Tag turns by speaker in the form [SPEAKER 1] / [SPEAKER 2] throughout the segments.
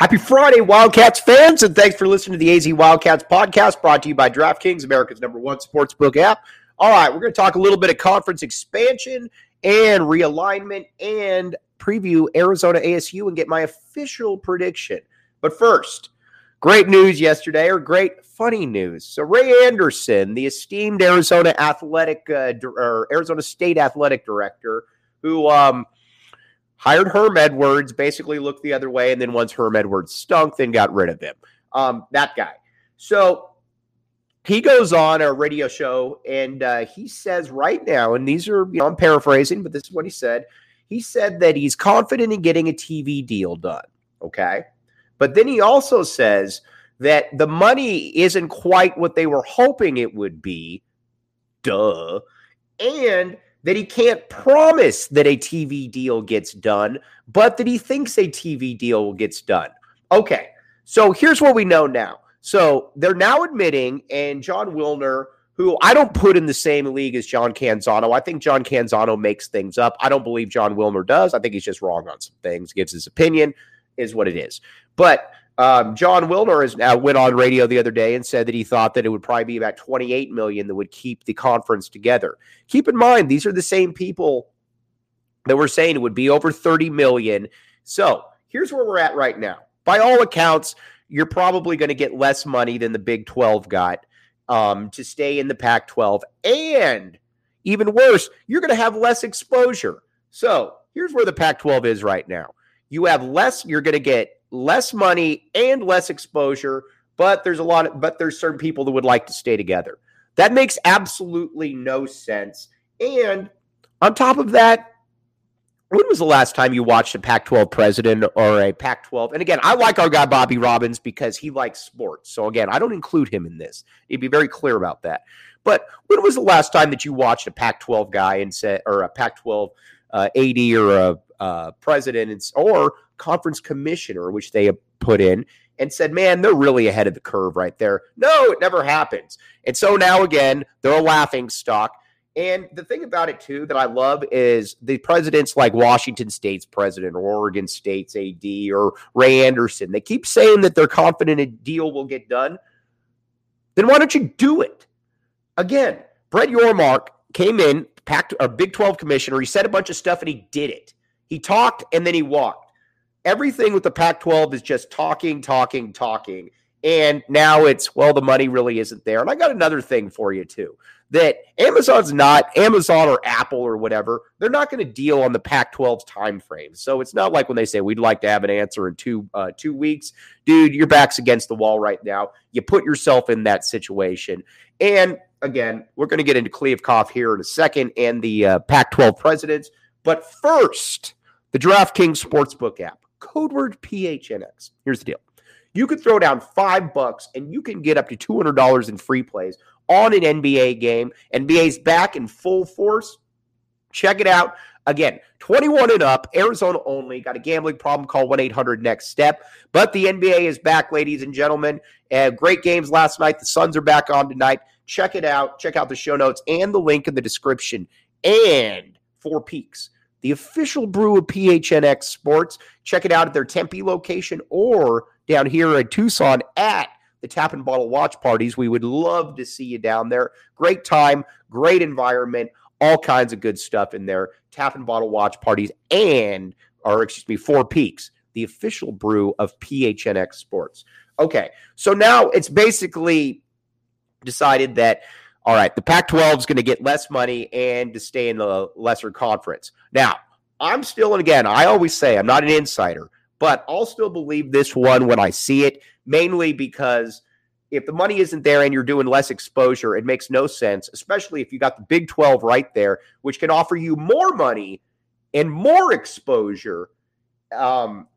[SPEAKER 1] Happy Friday, Wildcats fans, and thanks for listening to the AZ Wildcats podcast brought to you by DraftKings, America's number one sportsbook app. All right, we're going to talk a little bit of conference expansion and realignment and preview Arizona ASU and get my official prediction. But first, great news yesterday, or great funny news. So Ray Anderson, the esteemed Arizona athletic uh, or Arizona State athletic director, who um, – hired Herm Edwards, basically looked the other way, and then once Herm Edwards stunk, then got rid of him. Um, that guy. So he goes on a radio show and uh, he says right now, and these are, you know, I'm paraphrasing, but this is what he said. He said that he's confident in getting a TV deal done. Okay. But then he also says that the money isn't quite what they were hoping it would be. Duh. And that he can't promise that a TV deal gets done, but that he thinks a TV deal gets done. Okay, so here's what we know now. So they're now admitting, and Jon Wilner, who I don't put in the same league as John Canzano, I think John Canzano makes things up. I don't believe Jon Wilner does. I think he's just wrong on some things, gives his opinion, is what it is. But um, Jon Wilner has now went on radio the other day and said that he thought that it would probably be about 28 million that would keep the conference together. Keep in mind, these are the same people that were saying it would be over 30 million. So here's where we're at right now. By all accounts, you're probably going to get less money than the Big 12 got um, to stay in the Pac 12. And even worse, you're going to have less exposure. So here's where the Pac 12 is right now. You have less, you're going to get less money and less exposure, but there's a lot of, but there's certain people that would like to stay together. That makes absolutely no sense. And on top of that, when was the last time you watched a Pac 12 president or a Pac 12? And again, I like our guy Bobby Robbins because he likes sports. So again, I don't include him in this. He'd be very clear about that. But when was the last time that you watched a Pac 12 guy and said, or a Pac 12 uh, AD or a uh, president or conference commissioner, which they put in, and said, man, they're really ahead of the curve right there. No, it never happens. And so now again, they're a laughing stock. And the thing about it too that I love is the presidents like Washington State's president or Oregon State's AD or Ray Anderson, they keep saying that they're confident a deal will get done. Then why don't you do it? Again, Brett Yormark came in, packed a Big 12 commissioner. He said a bunch of stuff and he did it. He talked and then he walked everything with the Pac 12 is just talking, talking, talking. And now it's, well, the money really isn't there. And I got another thing for you, too that Amazon's not, Amazon or Apple or whatever, they're not going to deal on the Pac 12's time frame. So it's not like when they say we'd like to have an answer in two, uh, two weeks. Dude, your back's against the wall right now. You put yourself in that situation. And again, we're going to get into Kliavkoff here in a second and the uh, Pac 12 presidents. But first, the DraftKings Sportsbook app code word PHNX. Here's the deal. You could throw down five bucks and you can get up to $200 in free plays on an NBA game. NBA's back in full force. Check it out. Again, 21 and up, Arizona only. Got a gambling problem? Call 1 800 Next Step. But the NBA is back, ladies and gentlemen. Uh, great games last night. The Suns are back on tonight. Check it out. Check out the show notes and the link in the description. And Four Peaks the official brew of PHNX Sports. Check it out at their Tempe location or down here in Tucson at the Tap and Bottle Watch Parties. We would love to see you down there. Great time, great environment, all kinds of good stuff in there. Tap and bottle watch parties and, or excuse me, Four Peaks, the official brew of PHNX Sports. Okay, so now it's basically decided that all right, the Pac 12 is going to get less money and to stay in the lesser conference. Now, I'm still, and again, I always say I'm not an insider, but I'll still believe this one when I see it, mainly because if the money isn't there and you're doing less exposure, it makes no sense, especially if you got the Big 12 right there, which can offer you more money and more exposure. Um,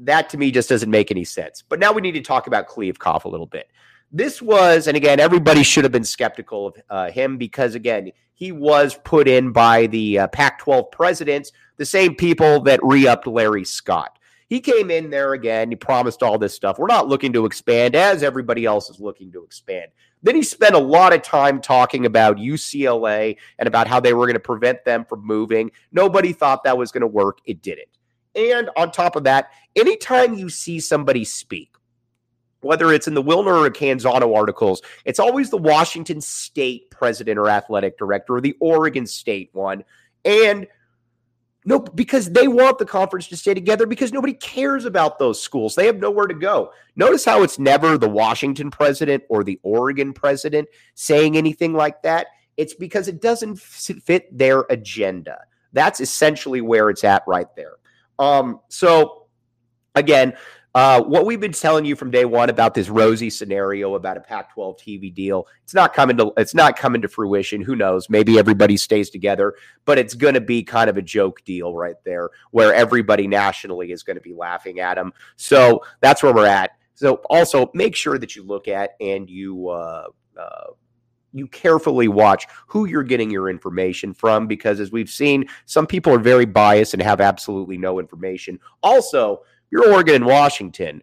[SPEAKER 1] that to me just doesn't make any sense. But now we need to talk about Kliavkoff a little bit. This was, and again, everybody should have been skeptical of uh, him because, again, he was put in by the uh, Pac 12 presidents, the same people that re upped Larry Scott. He came in there again. He promised all this stuff. We're not looking to expand as everybody else is looking to expand. Then he spent a lot of time talking about UCLA and about how they were going to prevent them from moving. Nobody thought that was going to work. It didn't. And on top of that, anytime you see somebody speak, whether it's in the Wilner or Canzano articles, it's always the Washington State president or athletic director or the Oregon State one. And no, because they want the conference to stay together because nobody cares about those schools. They have nowhere to go. Notice how it's never the Washington president or the Oregon president saying anything like that. It's because it doesn't fit their agenda. That's essentially where it's at right there. Um, so again, uh, what we've been telling you from day one about this rosy scenario about a Pac-12 TV deal, it's not coming to it's not coming to fruition. Who knows? Maybe everybody stays together, but it's going to be kind of a joke deal right there, where everybody nationally is going to be laughing at them. So that's where we're at. So also make sure that you look at and you. Uh, uh, you carefully watch who you're getting your information from because as we've seen some people are very biased and have absolutely no information also you're Oregon and Washington.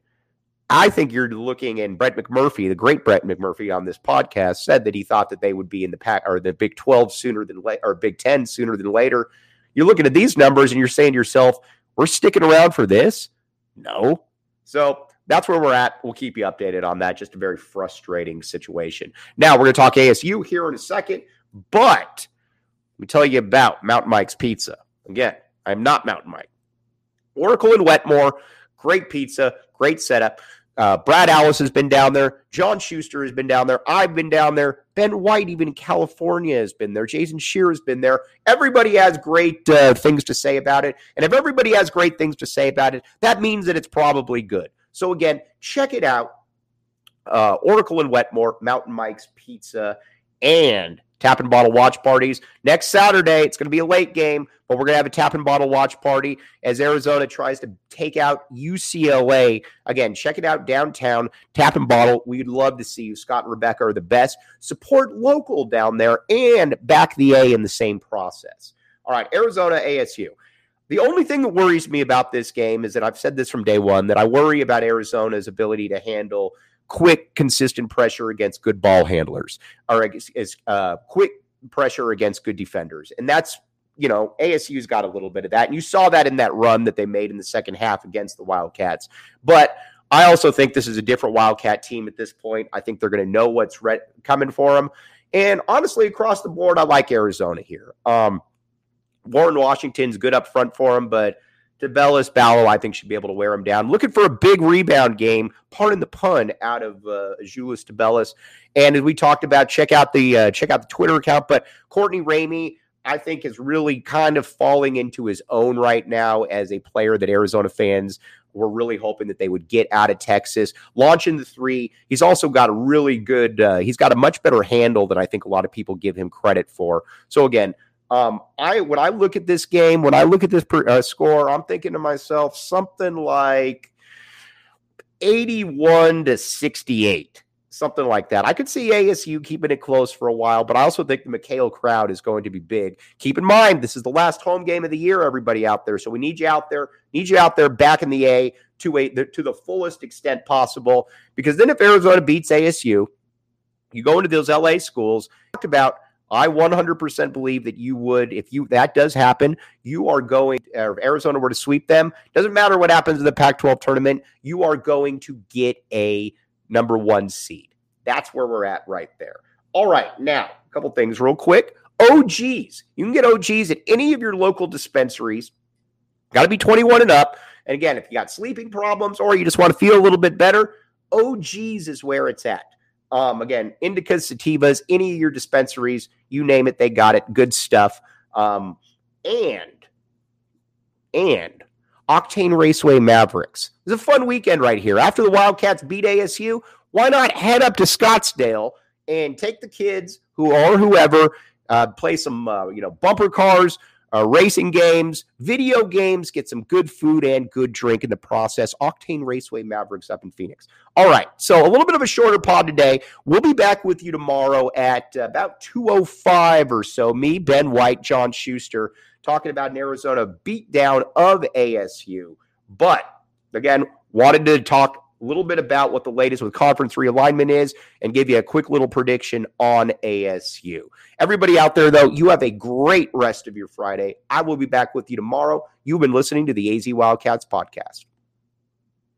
[SPEAKER 1] I think you're looking, and Brett McMurphy, the great Brett McMurphy on this podcast, said that he thought that they would be in the pack or the Big 12 sooner than later, or Big 10 sooner than later. You're looking at these numbers and you're saying to yourself, we're sticking around for this? No. So that's where we're at. We'll keep you updated on that. Just a very frustrating situation. Now, we're going to talk ASU here in a second, but let me tell you about Mountain Mike's Pizza. Again, I'm not Mountain Mike. Oracle and Wetmore Great pizza, great setup. Uh, Brad Alice has been down there. John Schuster has been down there. I've been down there. Ben White, even in California, has been there. Jason Scheer has been there. Everybody has great uh, things to say about it. And if everybody has great things to say about it, that means that it's probably good. So, again, check it out. Uh, Oracle and Wetmore, Mountain Mike's Pizza, and tap and bottle watch parties. Next Saturday, it's going to be a late game, but we're going to have a tap and bottle watch party as Arizona tries to take out UCLA. Again, check it out downtown, tap and bottle. We'd love to see you. Scott and Rebecca are the best. Support local down there and back the A in the same process. All right, Arizona ASU. The only thing that worries me about this game is that I've said this from day one that I worry about Arizona's ability to handle quick, consistent pressure against good ball handlers, or uh, quick pressure against good defenders, and that's you know ASU's got a little bit of that, and you saw that in that run that they made in the second half against the Wildcats. But I also think this is a different Wildcat team at this point. I think they're going to know what's re- coming for them, and honestly, across the board, I like Arizona here. Um, Warren Washington's good up front for them, but Tubelis, Ballo, I think, should be able to wear him down. Looking for a big rebound game, pardon the pun, out of uh, Julius Tubelis. And as we talked about, check out the uh, check out the Twitter account. But Courtney Ramey, I think, is really kind of falling into his own right now as a player that Arizona fans were really hoping that they would get out of Texas. Launching the three, he's also got a really good. Uh, he's got a much better handle than I think a lot of people give him credit for. So again, um, I when I look at this game, when I look at this per, uh, score, I'm thinking to myself something like 81 to 68, something like that. I could see ASU keeping it close for a while, but I also think the McKale crowd is going to be big. Keep in mind, this is the last home game of the year, everybody out there. So we need you out there, need you out there back in the A to a to the fullest extent possible. Because then if Arizona beats ASU, you go into those LA schools. Talked about I 100% believe that you would, if you that does happen, you are going. If Arizona were to sweep them, doesn't matter what happens in the Pac-12 tournament, you are going to get a number one seed. That's where we're at right there. All right, now a couple things real quick. OGeez. You can get OGeez at any of your local dispensaries. Got to be 21 and up. And again, if you got sleeping problems or you just want to feel a little bit better, OGeez is where it's at. Um, again, indicas, sativas, any of your dispensaries, you name it, they got it. Good stuff. Um, and and Octane Raceway Mavrix. It was a fun weekend right here. After the Wildcats beat ASU, why not head up to Scottsdale and take the kids who or whoever uh, play some uh, you know bumper cars, uh, racing games, video games, get some good food and good drink in the process. Octane Raceway Mavrix up in Phoenix. All right, so a little bit of a shorter pod today. We'll be back with you tomorrow at uh, about 2.05 or so. Me, Ben White, John Schuster, talking about an Arizona beatdown of ASU. But again, wanted to talk a little bit about what the latest with conference realignment is and give you a quick little prediction on ASU. Everybody out there, though, you have a great rest of your Friday. I will be back with you tomorrow. You've been listening to the AZ Wildcats podcast.